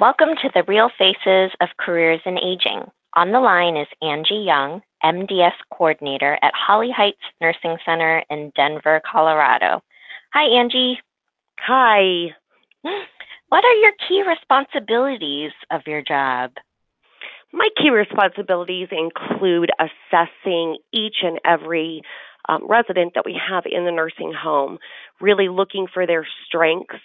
Welcome to the Real Faces of Careers in Aging. On the line is Angie Young, MDS Coordinator at Holly Heights Nursing Center in Denver, Colorado. Hi, Angie. Hi. What are your key responsibilities of your job? My key responsibilities include assessing each and every um, resident that we have in the nursing home, really looking for their strengths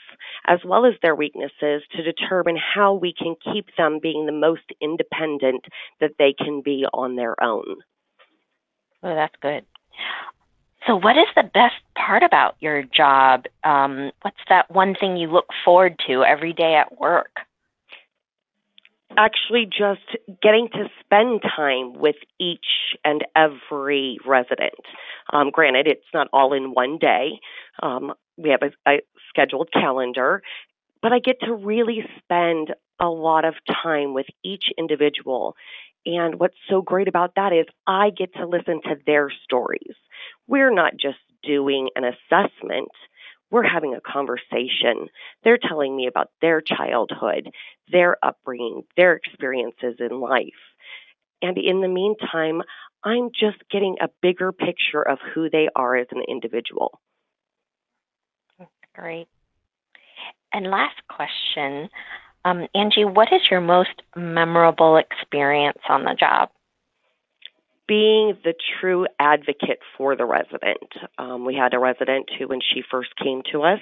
as well as their weaknesses to determine how we can keep them being the most independent that they can be on their own. Oh, that's good. So, what is the best part about your job? Um, what's that one thing you look forward to every day at work? Actually just getting to spend time with each and every resident. Um, granted, it's not all in one day. Um, we have a, a scheduled calendar, but I get to really spend a lot of time with each individual. And what's so great about that is I get to listen to their stories. We're not just doing an assessment we're having a conversation. They're telling me about their childhood, their upbringing, their experiences in life. And in the meantime, I'm just getting a bigger picture of who they are as an individual. Great. And last question, um, Angie, what is your most memorable experience on the job? Being the true advocate for the resident. Um, we had a resident who, when she first came to us,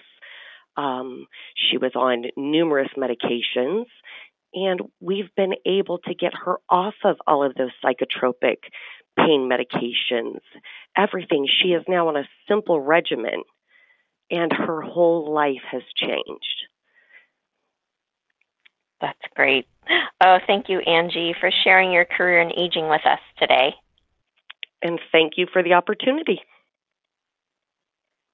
um, she was on numerous medications, and we've been able to get her off of all of those psychotropic pain medications, everything. She is now on a simple regimen, and her whole life has changed. That's great. Oh, thank you, Angie, for sharing your career in aging with us today and thank you for the opportunity.